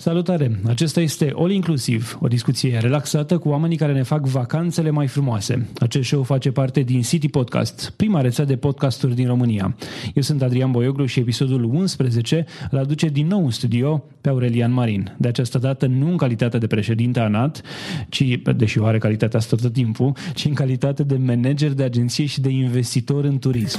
Salutare! Acesta este All Inclusiv, o discuție relaxată cu oamenii care ne fac vacanțele mai frumoase. Acest show face parte din City Podcast, prima rețea de podcasturi din România. Eu sunt Adrian Boioglu și episodul 11 îl aduce din nou în studio pe Aurelian Marin. De această dată nu în calitate de președinte ANAT, ci, deși o are calitatea asta tot timpul, ci în calitate de manager de agenție și de investitor în turism.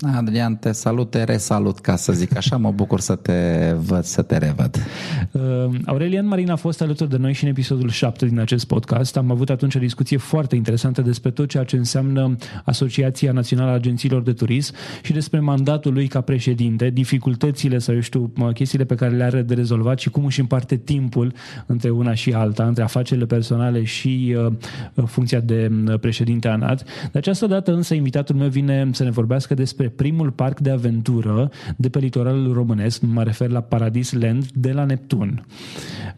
Adrian, te salut, te resalut, ca să zic așa, mă bucur să te văd, să te revăd. Uh, Aurelian Marin a fost alături de noi și în episodul 7 din acest podcast. Am avut atunci o discuție foarte interesantă despre tot ceea ce înseamnă Asociația Națională a Agențiilor de Turism și despre mandatul lui ca președinte, dificultățile sau, eu știu, chestiile pe care le are de rezolvat și cum își împarte timpul între una și alta, între afacerile personale și uh, funcția de uh, președinte ANAT. De această dată însă invitatul meu vine să ne vorbească despre despre primul parc de aventură de pe litoralul românesc, mă refer la Paradis Land de la Neptun.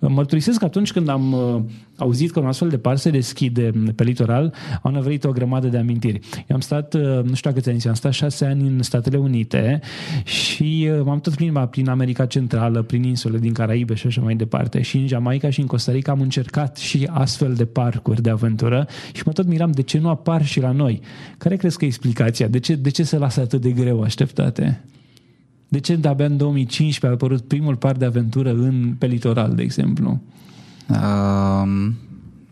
Mărturisesc că atunci când am uh, auzit că un astfel de parc se deschide pe litoral, au nevoit o grămadă de amintiri. Eu am stat, uh, nu știu câți ani, am stat șase ani în Statele Unite și uh, m-am tot plimbat prin America Centrală, prin insule din Caraibe și așa mai departe. Și în Jamaica și în Costa Rica am încercat și astfel de parcuri de aventură și mă tot miram de ce nu apar și la noi. Care crezi că e explicația? De ce, de ce se lasă atât de greu așteptate? De ce de-abia în 2015 a apărut primul parc de aventură în, pe litoral, de exemplu? Uh,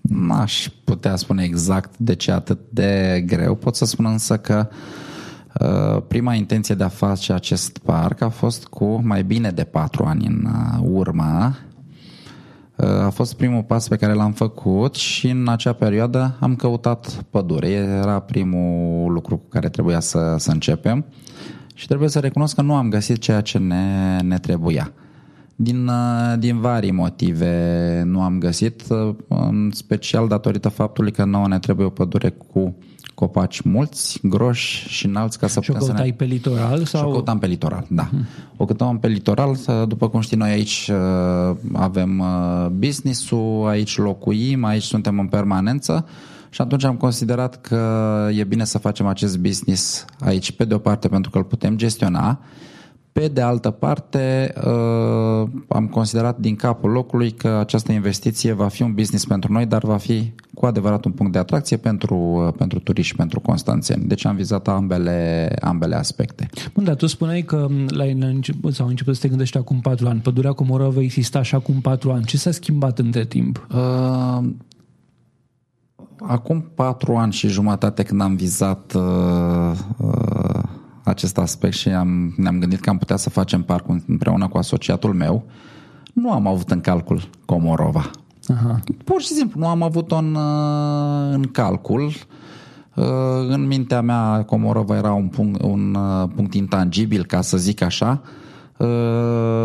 n-aș putea spune exact de ce atât de greu. Pot să spun însă că uh, prima intenție de a face acest parc a fost cu mai bine de patru ani în uh, urmă. Uh, a fost primul pas pe care l-am făcut și în acea perioadă am căutat pădure. Era primul lucru cu care trebuia să, să începem și trebuie să recunosc că nu am găsit ceea ce ne, ne trebuia. Din, uh, din vari motive nu am găsit, uh, în special datorită faptului că nouă ne trebuie o pădure cu copaci mulți, groși și înalți ca să și putem să ne... pe litoral? Sau... Și o căutam pe litoral, da. Uh-huh. O căutam pe litoral, după cum știi noi aici uh, avem business-ul, aici locuim, aici suntem în permanență și atunci am considerat că e bine să facem acest business aici, pe de o parte pentru că îl putem gestiona, pe de altă parte, uh, am considerat din capul locului că această investiție va fi un business pentru noi, dar va fi cu adevărat un punct de atracție pentru, uh, pentru turiști și pentru constanțeni. Deci am vizat ambele, ambele aspecte. Bun, dar tu spuneai că la început, sau început să te gândești acum patru ani. Pădurea Comorova exista așa acum patru ani. Ce s-a schimbat între timp? Uh, acum patru ani și jumătate când am vizat uh, uh, acest aspect și am, ne-am gândit că am putea să facem parcul împreună cu asociatul meu, nu am avut în calcul Comorova. Aha. Pur și simplu, nu am avut-o în, uh, în calcul. Uh, în mintea mea, Comorova era un punct, un uh, punct intangibil, ca să zic așa, Uh,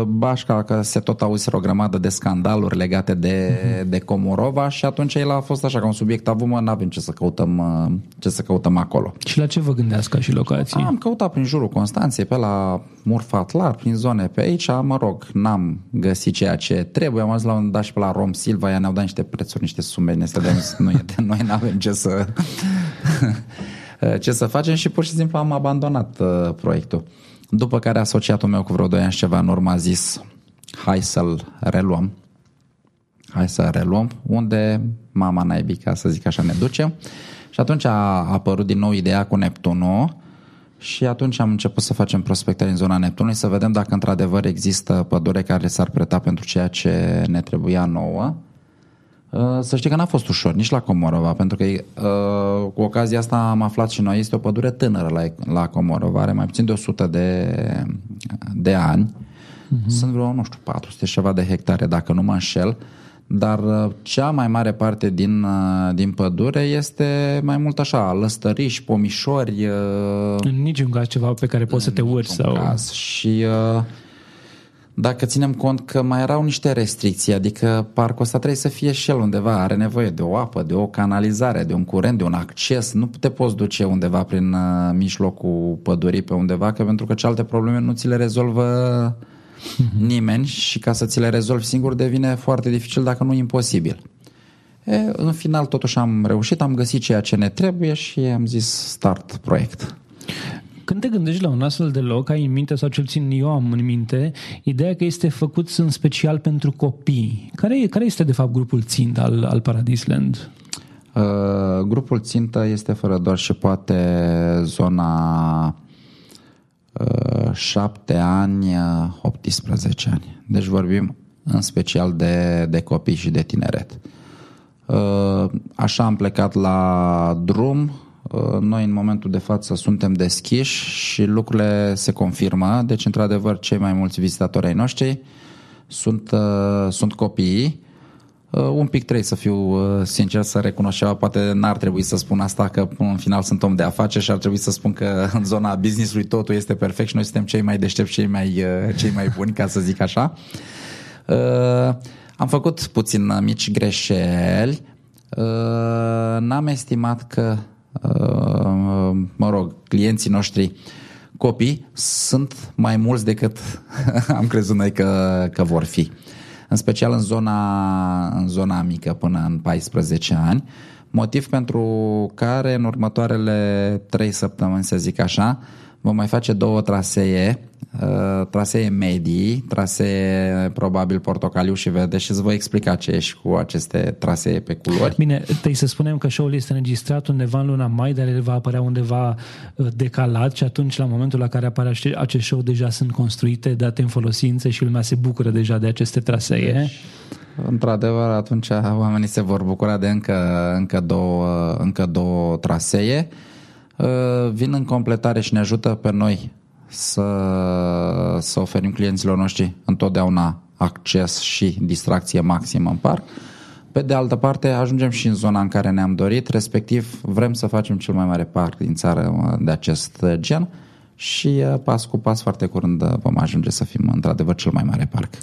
Bașca că se tot auziseră o grămadă de scandaluri legate de, uh-huh. de Comorova și atunci el a fost așa ca un subiect avut, mă, n-avem ce să căutăm, uh, ce să căutăm acolo. Și la ce vă gândeați ca și locații? Am căutat prin jurul Constanței, pe la Murfatlar, prin zone pe aici, mă rog, n-am găsit ceea ce trebuie. Am ajuns la un dat și pe la Rom Silva, ea ne-au dat niște prețuri, niște sume, ne de noi, noi n-avem ce să ce să facem și pur și simplu am abandonat uh, proiectul. După care asociatul meu cu vreo 2 ani și ceva în urmă a zis hai să-l reluăm. Hai să reluăm, unde mama naibii, ca să zic așa, ne duce. Și atunci a apărut din nou ideea cu Neptunul și atunci am început să facem prospectări în zona Neptunului să vedem dacă într-adevăr există pădure care s-ar preta pentru ceea ce ne trebuia nouă. Uh, să știi că n-a fost ușor, nici la Comorova, pentru că uh, cu ocazia asta am aflat și noi, este o pădure tânără la, la Comorova, are mai puțin de 100 de, de ani. Uh-huh. Sunt vreo, nu știu, 400 ceva de hectare, dacă nu mă înșel. Dar uh, cea mai mare parte din, din pădure este mai mult așa, lăstăriși, pomișori. În niciun caz ceva pe care poți să te urci. sau... Caz. Și uh, dacă ținem cont că mai erau niște restricții, adică parcul ăsta trebuie să fie și el undeva, are nevoie de o apă, de o canalizare, de un curent, de un acces, nu te poți duce undeva prin uh, mijlocul pădurii pe undeva, că pentru că cealaltă probleme nu ți le rezolvă uh-huh. nimeni și ca să ți le rezolvi singur devine foarte dificil, dacă nu imposibil. E, în final totuși am reușit, am găsit ceea ce ne trebuie și am zis start proiect. Când te gândești la un astfel de loc, ai în minte, sau cel puțin eu am în minte, ideea că este făcut în special pentru copii. Care, care este, de fapt, grupul țint al, al Paradisland? Uh, grupul țintă este fără doar și poate zona uh, 7 ani, 18 uh, ani. Deci vorbim în special de, de copii și de tineret. Uh, așa am plecat la drum, Uh, noi în momentul de față suntem deschiși și lucrurile se confirmă, deci într-adevăr cei mai mulți vizitatori ai noștri sunt, uh, sunt copiii. Uh, un pic trebuie să fiu sincer să recunosc ceva, poate n-ar trebui să spun asta că în final sunt om de afaceri și ar trebui să spun că în zona business-ului totul este perfect și noi suntem cei mai deștepți, cei mai, cei mai buni, ca să zic așa. Am făcut puțin mici greșeli, n-am estimat că Uh, mă rog, clienții noștri copii sunt mai mulți decât am crezut noi că, că vor fi. În special în zona, în zona mică până în 14 ani, motiv pentru care în următoarele 3 săptămâni, să zic așa, vom mai face două trasee Uh, trasee medii, trasee probabil portocaliu și verde și îți voi explica ce ești cu aceste trasee pe culori. Bine, trebuie să spunem că show-ul este înregistrat undeva în luna mai, dar el va apărea undeva uh, decalat și atunci la momentul la care apare acest show deja sunt construite, date în folosință și lumea se bucură deja de aceste trasee. Deci, într-adevăr, atunci oamenii se vor bucura de încă, încă, două, încă două trasee. Uh, vin în completare și ne ajută pe noi să, să oferim clienților noștri întotdeauna acces și distracție maximă în parc. Pe de altă parte, ajungem și în zona în care ne-am dorit, respectiv vrem să facem cel mai mare parc din țară de acest gen și uh, pas cu pas foarte curând uh, vom ajunge să fim într-adevăr cel mai mare parc.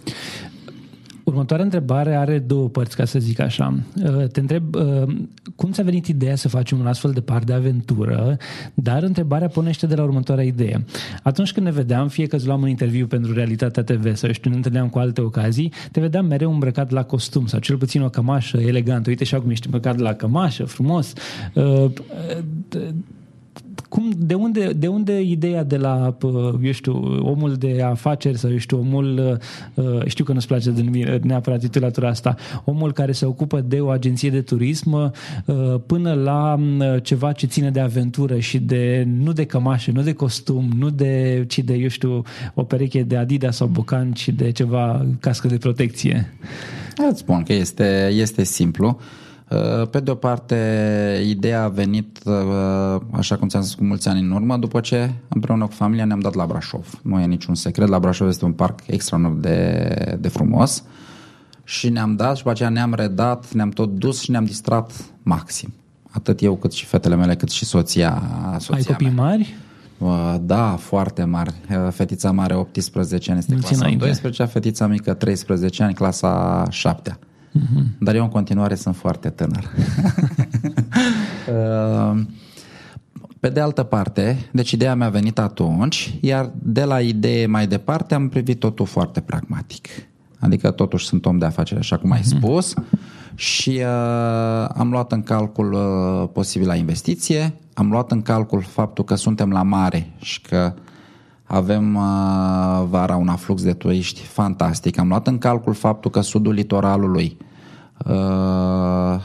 Următoarea întrebare are două părți, ca să zic așa. Uh, te întreb uh, cum ți-a venit ideea să facem un astfel de par de aventură, dar întrebarea pornește de la următoarea idee. Atunci când ne vedeam, fie că îți luam un interviu pentru Realitatea TV sau știu, ne întâlneam cu alte ocazii, te vedeam mereu îmbrăcat la costum sau cel puțin o cămașă elegantă. Uite și acum ești îmbrăcat la cămașă, frumos. Uh, cum, de, unde, de unde ideea de la, eu știu, omul de afaceri sau, eu știu, omul, uh, știu că nu-ți place de neapărat titulatura asta, omul care se ocupă de o agenție de turism uh, până la uh, ceva ce ține de aventură și de, nu de cămașă, nu de costum, nu de, ci de, eu știu, o pereche de Adidas sau Bocan, ci de ceva cască de protecție. Îți spun că este, este simplu. Uh, pe de o parte, ideea a venit, uh, așa cum ți-am zis, cu mulți ani în urmă, după ce împreună cu familia ne-am dat la Brașov. Nu e niciun secret, la Brașov este un parc extraordinar de, de frumos și ne-am dat și după aceea ne-am redat, ne-am tot dus și ne-am distrat maxim. Atât eu cât și fetele mele, cât și soția, soția Ai copii mea. mari? Uh, da, foarte mari. Fetița mare 18 ani este Mulți clasa 12, fetița mică 13 ani, clasa 7 Uh-huh. Dar eu în continuare sunt foarte tânăr. Uh, pe de altă parte, deci ideea mi-a venit atunci, iar de la idee mai departe am privit totul foarte pragmatic. Adică totuși sunt om de afaceri, așa cum ai uh-huh. spus, și uh, am luat în calcul uh, posibila investiție, am luat în calcul faptul că suntem la mare și că avem uh, vara un aflux de turiști fantastic. Am luat în calcul faptul că sudul litoralului uh,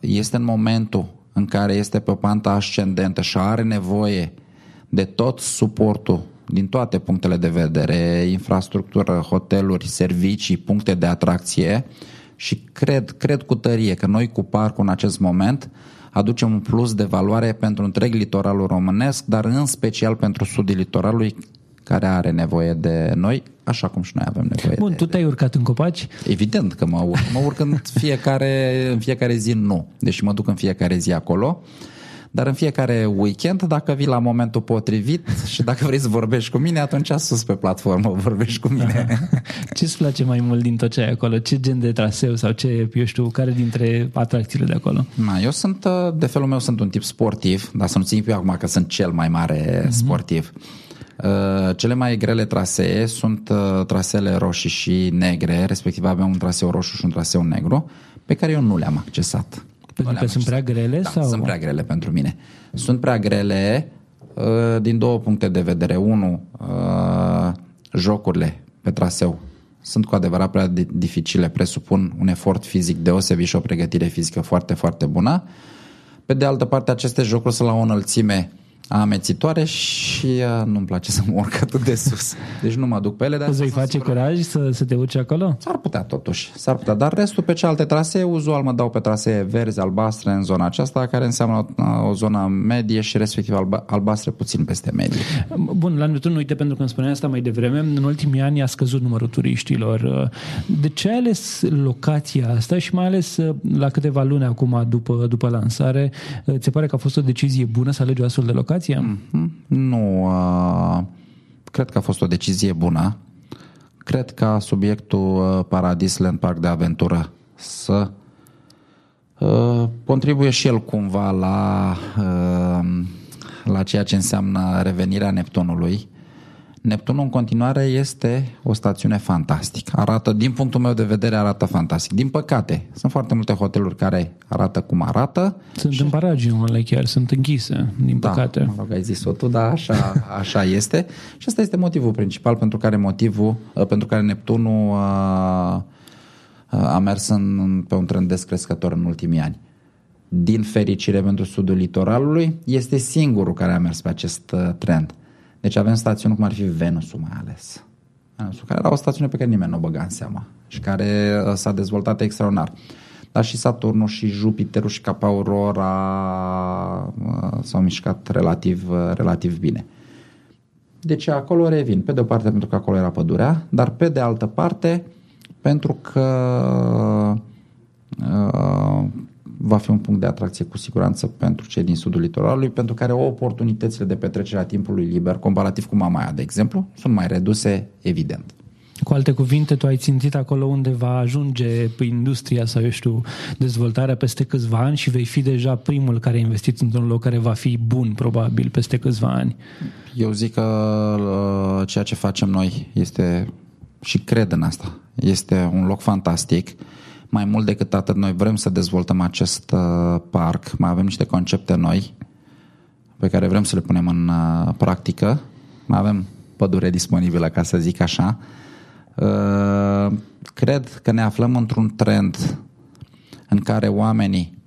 este în momentul în care este pe o pantă ascendentă și are nevoie de tot suportul din toate punctele de vedere, infrastructură, hoteluri, servicii, puncte de atracție și cred, cred cu tărie că noi cu parcul în acest moment aducem un plus de valoare pentru întreg litoralul românesc, dar în special pentru sudul litoralului care are nevoie de noi, așa cum și noi avem nevoie Bun, de, tu te-ai urcat în copaci? Evident că mă urc. Mă urc în fiecare, în fiecare zi, nu. Deși mă duc în fiecare zi acolo. Dar în fiecare weekend, dacă vii la momentul potrivit și dacă vrei să vorbești cu mine, atunci sus pe platformă vorbești cu mine. ce îți place mai mult din tot ce ai acolo? Ce gen de traseu sau ce, eu știu, care dintre atracțiile de acolo? Na, eu sunt, uh, de felul meu, sunt un tip sportiv, dar să nu țin eu acum că sunt cel mai mare mm-hmm. sportiv. Uh, cele mai grele trasee sunt uh, traseele roșii și negre, respectiv avem un traseu roșu și un traseu negru, pe care eu nu le-am accesat. Pentru că sunt prea grele? Da, sau? sunt prea grele pentru mine. Sunt prea grele uh, din două puncte de vedere. Unu, uh, jocurile pe traseu sunt cu adevărat prea dificile, presupun un efort fizic deosebit și o pregătire fizică foarte, foarte bună. Pe de altă parte, aceste jocuri sunt la o înălțime amețitoare și uh, nu-mi place să mă urc atât de sus. Deci nu mă duc pe ele. Dar Îți vei face curaj să, să te urci acolo? S-ar putea totuși, s-ar putea. Dar restul pe cealaltă trasee, uzual mă dau pe trasee verzi, albastre în zona aceasta, care înseamnă o, o zonă medie și respectiv alba, albastre puțin peste medie. Bun, la Neptun, uite, pentru că îmi spuneai asta mai devreme, în ultimii ani a scăzut numărul turiștilor. De ce ai ales locația asta și mai ales la câteva luni acum după, după lansare, ți se pare că a fost o decizie bună să alegi o astfel de locație? Situație? Mm-hmm. Nu. Uh, cred că a fost o decizie bună. Cred că subiectul uh, Paradis Land Park de aventură să uh, contribuie și el cumva la, uh, la ceea ce înseamnă revenirea Neptunului Neptunul în continuare este o stațiune fantastică. Arată, din punctul meu de vedere, arată fantastic. Din păcate, sunt foarte multe hoteluri care arată cum arată. Sunt și... în paragiunile chiar, sunt închise, din da, păcate. mă rog, ai zis-o tu, dar așa, așa este. Și asta este motivul principal pentru care motivul, uh, pentru care Neptunul a, uh, uh, a mers în, pe un trend descrescător în ultimii ani. Din fericire pentru sudul litoralului, este singurul care a mers pe acest trend. Deci avem stațiuni cum ar fi Venusul mai ales. Venusul, care era o stațiune pe care nimeni nu o băga în seama și care uh, s-a dezvoltat extraordinar. Dar și Saturnul și Jupiterul și Capa Aurora uh, s-au mișcat relativ, uh, relativ bine. Deci acolo revin. Pe de o parte pentru că acolo era pădurea, dar pe de altă parte pentru că va fi un punct de atracție cu siguranță pentru cei din sudul litoralului, pentru care oportunitățile de petrecere a timpului liber, comparativ cu Mamaia, de exemplu, sunt mai reduse, evident. Cu alte cuvinte, tu ai țintit acolo unde va ajunge industria sau, eu știu, dezvoltarea peste câțiva ani și vei fi deja primul care a investit într-un loc care va fi bun, probabil, peste câțiva ani. Eu zic că uh, ceea ce facem noi este, și cred în asta, este un loc fantastic mai mult decât atât, noi vrem să dezvoltăm acest uh, parc, mai avem niște concepte noi pe care vrem să le punem în uh, practică. Mai avem pădure disponibilă, ca să zic așa. Uh, cred că ne aflăm într-un trend în care oamenii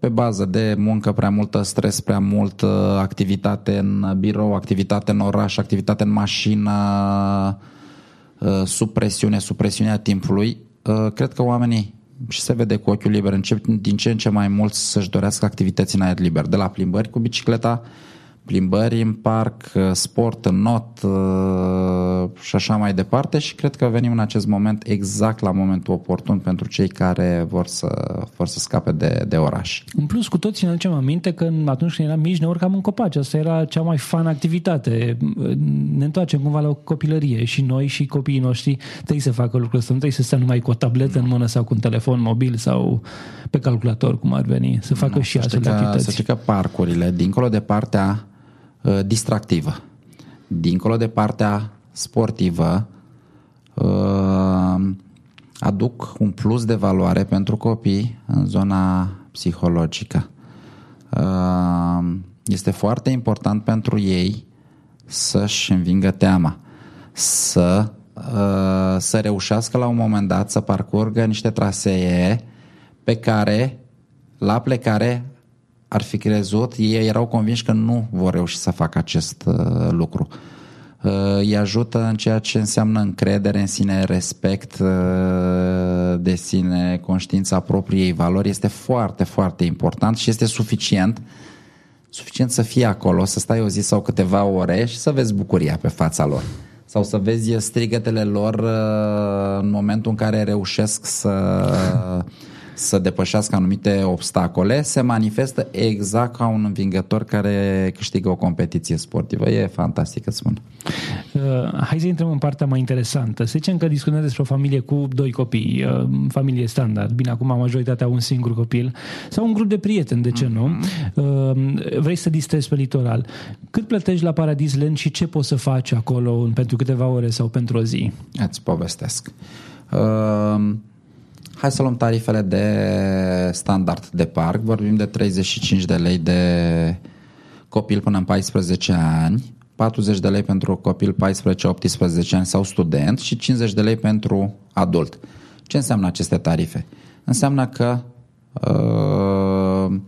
pe bază de muncă prea multă, stres prea mult, activitate în birou, activitate în oraș, activitate în mașină, sub presiune, sub presiunea timpului, Uh, cred că oamenii și se vede cu ochiul liber, încep din ce în ce mai mult să-și dorească activități în aer liber, de la plimbări cu bicicleta plimbări în parc, uh, sport în not uh, și așa mai departe și cred că venim în acest moment exact la momentul oportun pentru cei care vor să, vor să scape de, de oraș. În plus, cu toții ne aducem aminte că atunci când eram mici ne urcam în copaci. Asta era cea mai fan activitate. Ne întoarcem cumva la o copilărie și noi și copiii noștri trebuie să facă lucrul ăsta. Nu trebuie să stea numai cu o tabletă în mână sau cu un telefon mobil sau pe calculator, cum ar veni. Să facă no, și astfel de activități. Să știi că parcurile, dincolo de partea Uh, distractivă. Dincolo de partea sportivă, uh, aduc un plus de valoare pentru copii în zona psihologică. Uh, este foarte important pentru ei să-și învingă teama, să, să reușească la un moment dat să parcurgă niște trasee pe care, la plecare, ar fi crezut, ei erau convinși că nu vor reuși să facă acest uh, lucru. Uh, îi ajută în ceea ce înseamnă încredere în sine, respect uh, de sine, conștiința propriei valori. Este foarte, foarte important și este suficient suficient să fii acolo, să stai o zi sau câteva ore și să vezi bucuria pe fața lor. Sau să vezi strigătele lor uh, în momentul în care reușesc să să depășească anumite obstacole, se manifestă exact ca un învingător care câștigă o competiție sportivă. E fantastic, îți spun. Uh, hai să intrăm în partea mai interesantă. Să zicem că discutăm despre o familie cu doi copii, uh, familie standard. Bine, acum majoritatea un singur copil sau un grup de prieteni, de ce nu? Uh, vrei să distrezi pe litoral. Cât plătești la Paradis Land și ce poți să faci acolo pentru câteva ore sau pentru o zi? Îți povestesc. Uh, hai să luăm tarifele de standard de parc. Vorbim de 35 de lei de copil până în 14 ani, 40 de lei pentru copil 14-18 ani sau student și 50 de lei pentru adult. Ce înseamnă aceste tarife? Înseamnă că uh,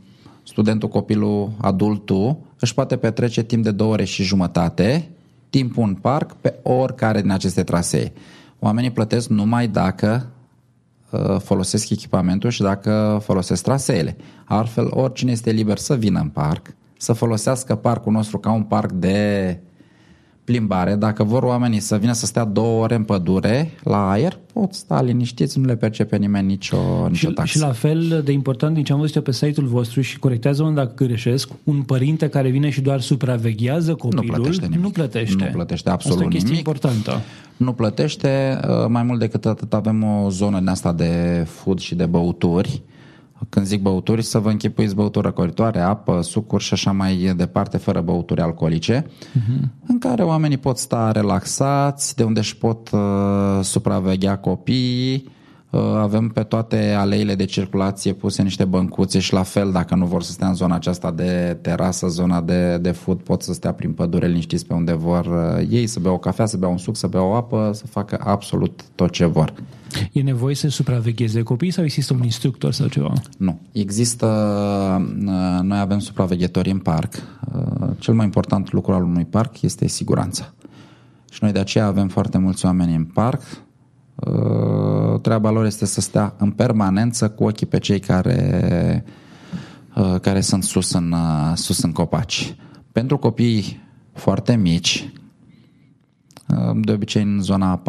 studentul, copilul, adultul își poate petrece timp de două ore și jumătate timpul în parc pe oricare din aceste trasee. Oamenii plătesc numai dacă uh, folosesc echipamentul și dacă folosesc traseele. Altfel, oricine este liber să vină în parc, să folosească parcul nostru ca un parc de plimbare, dacă vor oamenii să vină să stea două ore în pădure la aer, pot sta liniștiți, nu le percepe nimeni nicio, nicio Și, taxă. și la fel de important din ce am văzut eu pe site-ul vostru și corectează-mă dacă greșesc, un părinte care vine și doar supraveghează copilul nu plătește nimic. nu plătește. Nu plătește absolut Asta e o chestie nimic. importantă. Nu plătește, uh, mai mult decât atât avem o zonă din asta de food și de băuturi. Când zic băuturi, să vă închipuiți băuturi răcoritoare, apă, sucuri și așa mai departe, fără băuturi alcoolice, uh-huh. în care oamenii pot sta relaxați, de unde își pot uh, supraveghea copiii. Uh, avem pe toate aleile de circulație puse niște băncuțe și la fel, dacă nu vor să stea în zona aceasta de terasă, zona de, de food, pot să stea prin pădure liniștiți pe unde vor uh, ei, să bea o cafea, să bea un suc, să bea o apă, să facă absolut tot ce vor. E nevoie să supravegheze copiii sau există un instructor sau ceva? Nu. Există, uh, noi avem supraveghetori în parc. Uh, Cel mai important lucru al unui parc este siguranța. Și noi de aceea avem foarte mulți oameni în parc. Uh, Treaba lor este să stea în permanență cu ochii pe cei care, care sunt sus în, sus în copaci. Pentru copii foarte mici, de obicei în zona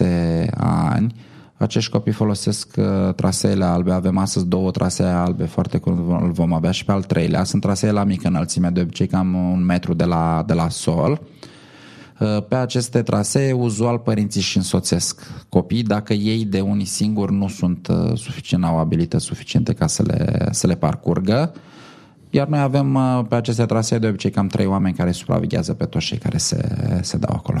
4-6 ani, acești copii folosesc uh, traseele albe. Avem astăzi două trasee albe, foarte curând îl vom avea și pe al treilea. Sunt trasee la mică înălțime, de obicei cam un metru de la, de la sol. Uh, Pe aceste trasee, uzual părinții și însoțesc copii dacă ei de unii singuri nu sunt uh, suficient, au abilități suficiente ca să le, să le parcurgă. Iar noi avem uh, pe aceste trasee de obicei cam trei oameni care supraveghează pe toți cei care se, se dau acolo.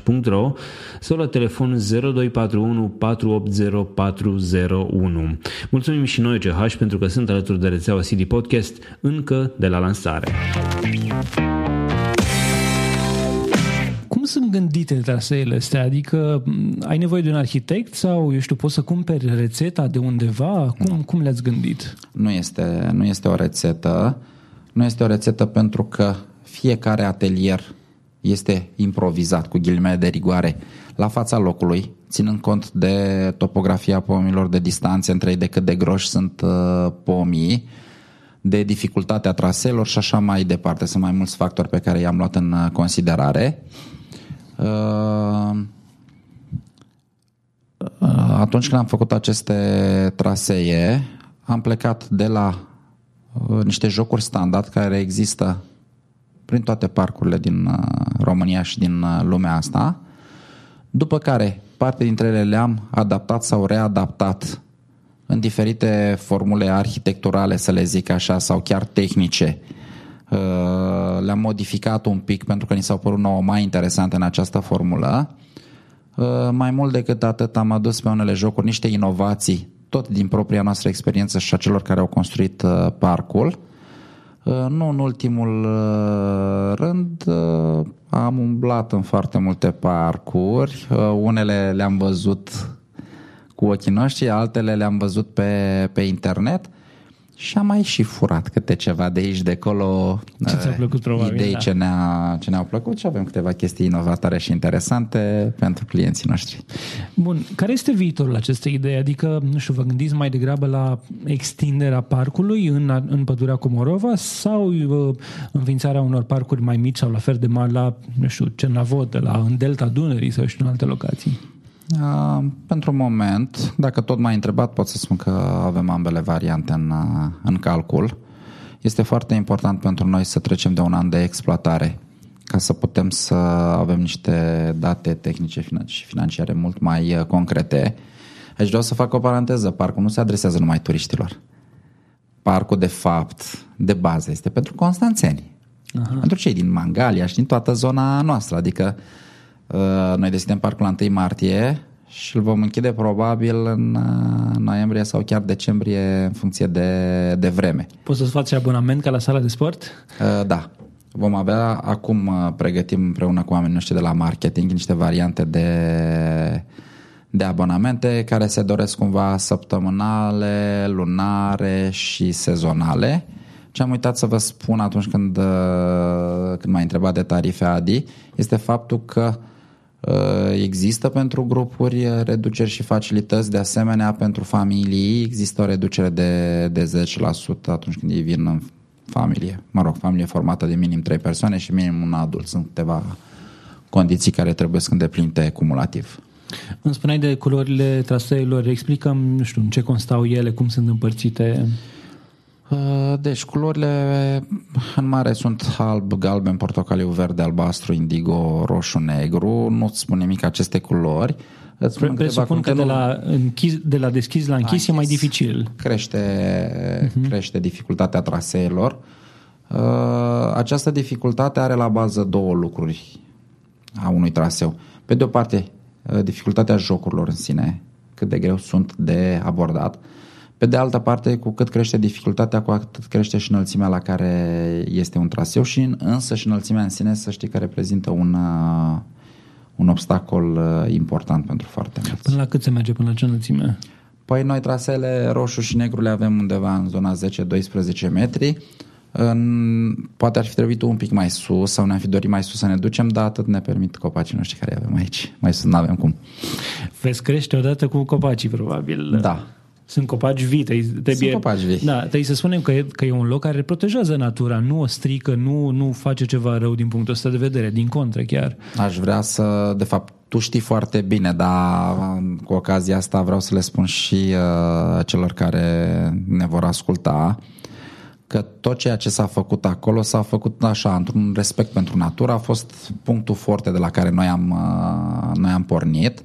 www.ovidius-ch.ro sau la telefon 0241 480 401. Mulțumim și noi CH pentru că sunt alături de rețeaua CD Podcast încă de la lansare. Cum sunt gândite traseele astea? Adică ai nevoie de un arhitect sau, eu știu, poți să cumperi rețeta de undeva? Cum, cum le-ați gândit? Nu este, nu este o rețetă. Nu este o rețetă pentru că fiecare atelier este improvizat cu ghilimele de rigoare la fața locului, ținând cont de topografia pomilor, de distanțe între ei, de cât de groși sunt uh, pomii, de dificultatea traseelor și așa mai departe. Sunt mai mulți factori pe care i-am luat în uh, considerare. Uh, atunci când am făcut aceste trasee, am plecat de la niște jocuri standard care există prin toate parcurile din România și din lumea asta, după care parte dintre ele le-am adaptat sau readaptat în diferite formule arhitecturale, să le zic așa, sau chiar tehnice. Uh, le-am modificat un pic pentru că ni s-au părut nouă mai interesante în această formulă. Uh, mai mult decât atât am adus pe unele jocuri niște inovații, tot din propria noastră experiență și a celor care au construit uh, parcul. Nu în ultimul rând, am umblat în foarte multe parcuri, unele le-am văzut cu ochii noștri, altele le-am văzut pe, pe internet și am mai și furat câte ceva de aici, de acolo. Ce ți-a plăcut, probabil, Idei da. ce, ne-a, ce ne-au plăcut și avem câteva chestii inovatoare și interesante pentru clienții noștri. Bun, care este viitorul acestei idei? Adică, nu știu, vă gândiți mai degrabă la extinderea parcului în, în pădurea Comorova sau uh, înființarea unor parcuri mai mici sau la fel de mari la, nu știu, Cernavod, la, în Delta Dunării sau știu în alte locații? Uh, pentru moment, dacă tot m-ai întrebat, pot să spun că avem ambele variante în, uh, în calcul. Este foarte important pentru noi să trecem de un an de exploatare ca să putem să avem niște date tehnice și financiare mult mai uh, concrete. Aici vreau să fac o paranteză. Parcul nu se adresează numai turiștilor. Parcul, de fapt, de bază, este pentru constanțeni. Aha. Pentru cei din Mangalia și din toată zona noastră. Adică uh, noi deschidem parcul la 1 martie și îl vom închide probabil în uh, noiembrie sau chiar decembrie în funcție de, de vreme. Poți să-ți faci abonament ca la sala de sport? Uh, da. Vom avea, acum uh, pregătim împreună cu oamenii noștri de la marketing niște variante de, de abonamente care se doresc cumva săptămânale, lunare și sezonale. Ce am uitat să vă spun atunci când, când m-ai întrebat de tarife Adi este faptul că Există pentru grupuri reduceri și facilități, de asemenea pentru familii există o reducere de, de 10% atunci când ei vin în familie. Mă rog, familie formată de minim 3 persoane și minim un adult. Sunt câteva condiții care trebuie să îndeplinite cumulativ. Îmi spuneai de culorile traseelor, explicăm, nu știu, în ce constau ele, cum sunt împărțite? Deci culorile în mare sunt alb, galben, portocaliu, verde, albastru, indigo, roșu, negru. Nu-ți spun nimic aceste culori. Îți spun Presupun că de la, închis, de la deschis la închis e mai dificil. Crește, uh-huh. crește dificultatea traseelor. Această dificultate are la bază două lucruri a unui traseu. Pe de o parte, dificultatea jocurilor în sine, cât de greu sunt de abordat. Pe de altă parte, cu cât crește dificultatea, cu atât crește și înălțimea la care este un traseu și însă și înălțimea în sine să știi că reprezintă un, uh, un obstacol uh, important pentru foarte mulți. Până la cât se merge până la ce înălțime? Păi noi traseele roșu și negru le avem undeva în zona 10-12 metri. În, poate ar fi trebuit un pic mai sus sau ne-am fi dorit mai sus să ne ducem, dar atât ne permit copacii noștri care avem aici. Mai sus nu avem cum. Veți crește odată cu copacii, probabil. Da, sunt copaci vii. Trebuie, Sunt copaci vii. Da, trebuie să spunem că e, că e un loc care protejează natura, nu o strică, nu, nu face ceva rău din punctul ăsta de vedere, din contră chiar. Aș vrea să, de fapt, tu știi foarte bine, dar cu ocazia asta vreau să le spun și uh, celor care ne vor asculta că tot ceea ce s-a făcut acolo s-a făcut așa, într-un respect pentru natură, a fost punctul forte de la care noi am, uh, noi am pornit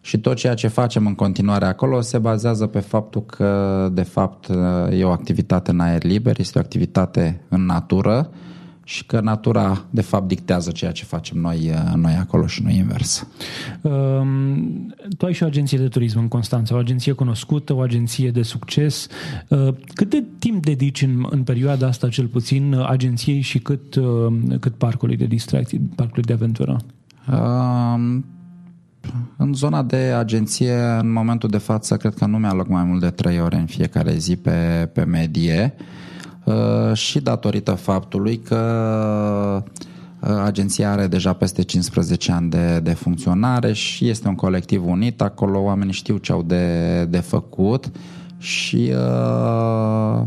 și tot ceea ce facem în continuare acolo se bazează pe faptul că, de fapt, e o activitate în aer liber, este o activitate în natură și că natura, de fapt, dictează ceea ce facem noi, noi acolo și noi invers. Um, tu ai și o agenție de turism în Constanța, o agenție cunoscută, o agenție de succes. Uh, cât de timp dedici în, în perioada asta, cel puțin, agenției și cât, uh, cât parcului de distracție, parcului de aventură? Um, în zona de agenție, în momentul de față, cred că nu mi-a loc mai mult de 3 ore în fiecare zi pe, pe medie. uh, și datorită faptului că uh, agenția are deja peste 15 ani de, de funcționare și este un colectiv unit, acolo oamenii știu ce au de, de făcut și, uh,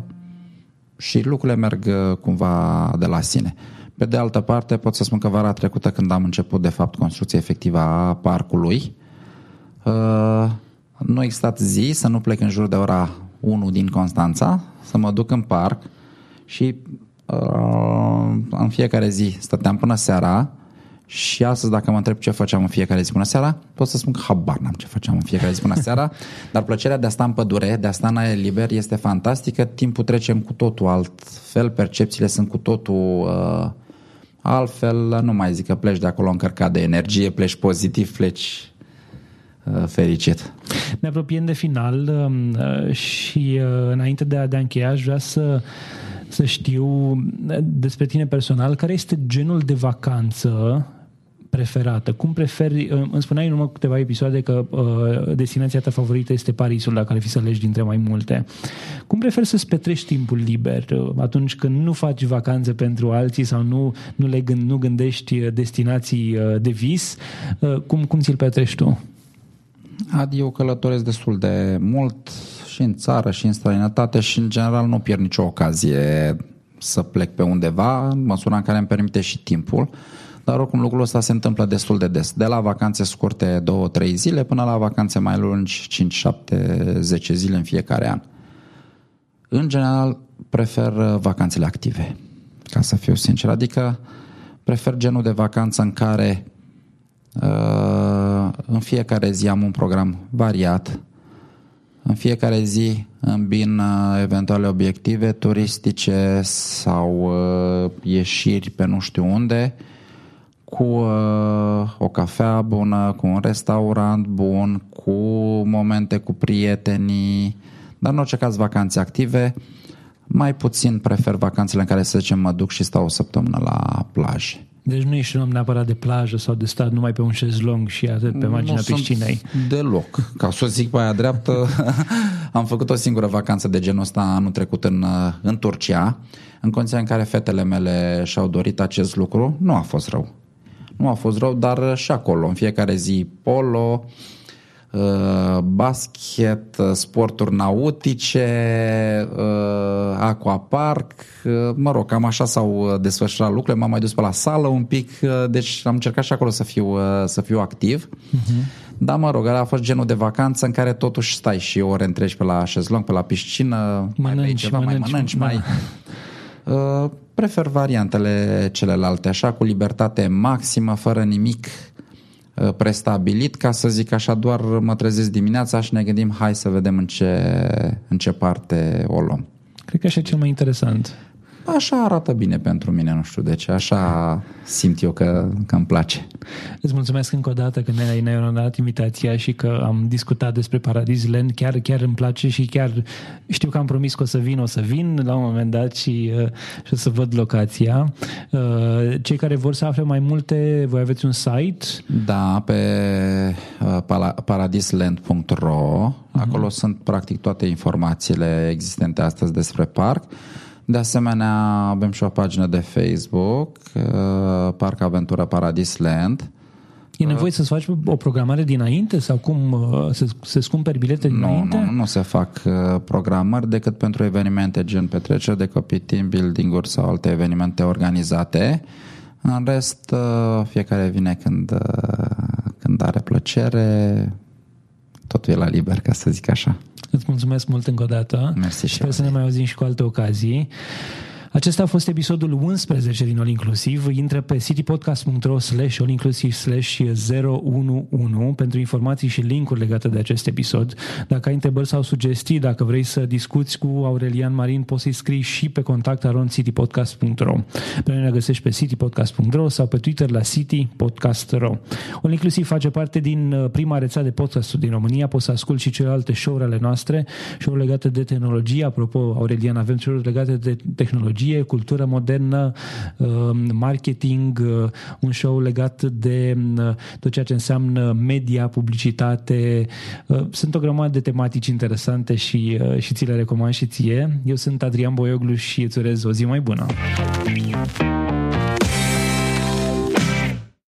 și lucrurile merg uh, cumva de la sine. Pe de altă parte, pot să spun că vara trecută, când am început, de fapt, construcția efectivă a parcului, uh, nu a existat zi să nu plec în jur de ora 1 din Constanța, să mă duc în parc și uh, în fiecare zi stăteam până seara și astăzi dacă mă întreb ce făceam în fiecare zi până seara, pot să spun că habar n-am ce făceam în fiecare zi până seara, dar plăcerea de a sta în pădure, de a sta în aer liber este fantastică, timpul trecem cu totul altfel, percepțiile sunt cu totul uh, altfel, nu mai zic că pleci de acolo încărcat de energie, pleci pozitiv, pleci uh, fericit. Ne apropiem de final um, uh, și uh, înainte de a, de a încheia aș vrea să să știu despre tine personal, care este genul de vacanță preferată? Cum preferi, îmi spuneai în urmă câteva episoade că uh, destinația ta favorită este Parisul, dacă ar fi să alegi dintre mai multe. Cum preferi să-ți petrești timpul liber uh, atunci când nu faci vacanțe pentru alții sau nu, nu, le gând, nu gândești destinații uh, de vis? Uh, cum, cum ți-l petrești tu? Adi, eu călătoresc destul de mult și în țară și în străinătate și în general nu pierd nicio ocazie să plec pe undeva, în măsura în care îmi permite și timpul. Dar oricum lucrul ăsta se întâmplă destul de des. De la vacanțe scurte 2-3 zile până la vacanțe mai lungi 5, 7, 10 zile în fiecare an. În general prefer vacanțele active, ca să fiu sincer. Adică prefer genul de vacanță în care uh, în fiecare zi am un program variat, în fiecare zi îmbin uh, eventuale obiective turistice sau uh, ieșiri pe nu știu unde cu uh, o cafea bună, cu un restaurant bun, cu momente cu prietenii, dar în orice caz vacanțe active. Mai puțin prefer vacanțele în care să zicem mă duc și stau o săptămână la plajă. Deci nu ești un om neapărat de plajă sau de stat numai pe un șezlong și atât pe marginea nu piscinei. deloc. Ca să o zic pe aia dreaptă, am făcut o singură vacanță de genul ăsta anul trecut în, în Turcia, în condiția în care fetele mele și-au dorit acest lucru. Nu a fost rău. Nu a fost rău, dar și acolo, în fiecare zi polo, Uh, basket, uh, sporturi nautice, uh, aquapark, mă rog, cam așa s-au desfășurat lucrurile, m-am mai dus pe la sală un pic, deci am încercat și acolo să fiu, să fiu activ. Uh-huh. Dar mă rog, a fost genul de vacanță în care totuși stai și ore întregi pe la șezlong, pe la piscină, mănânci, mai ceva, mănânci, mai mănânci, da. mai... Prefer variantele celelalte, așa, cu libertate maximă, fără nimic Uh, prestabilit, ca să zic așa, doar mă trezesc dimineața și ne gândim hai să vedem în ce, în ce parte o luăm. Cred că așa e cel mai interesant. Așa arată bine pentru mine, nu știu de ce, așa simt eu că, că îmi place. Îți mulțumesc încă o dată că ne-ai, ne onorat invitația și că am discutat despre Paradis Land, chiar, chiar îmi place și chiar știu că am promis că o să vin, o să vin la un moment dat și, uh, și o să văd locația. Uh, cei care vor să afle mai multe, voi aveți un site? Da, pe uh, paradisland.ro, uh-huh. acolo sunt practic toate informațiile existente astăzi despre parc. De asemenea, avem și o pagină de Facebook, uh, Parc Aventura Paradis Land. E nevoie să-ți faci o programare dinainte sau cum uh, să, să-ți cumperi bilete dinainte? Nu, nu, nu se fac uh, programări decât pentru evenimente gen petreceri de copii, team building-uri sau alte evenimente organizate. În rest, fiecare vine când, când are plăcere, totul e la liber, ca să zic așa. Îți mulțumesc mult încă o dată. Mersi și Sper să ne mai auzim și cu alte ocazii. Acesta a fost episodul 11 din All Inclusiv. Intră pe citypodcast.ro slash all inclusiv slash 011 pentru informații și linkuri legate de acest episod. Dacă ai întrebări sau sugestii, dacă vrei să discuți cu Aurelian Marin, poți să-i scrii și pe contact aron citypodcast.ro. Pe noi ne găsești pe citypodcast.ro sau pe Twitter la citypodcast.ro. All Inclusiv face parte din uh, prima rețea de podcasturi din România. Poți să asculti și celelalte show-uri ale noastre, show legate de tehnologie. Apropo, Aurelian, avem show legate de tehnologie tehnologie, cultură modernă, marketing, un show legat de tot ceea ce înseamnă media, publicitate. Sunt o grămadă de tematici interesante și, și ți le recomand și ție. Eu sunt Adrian Boioglu și îți urez o zi mai bună.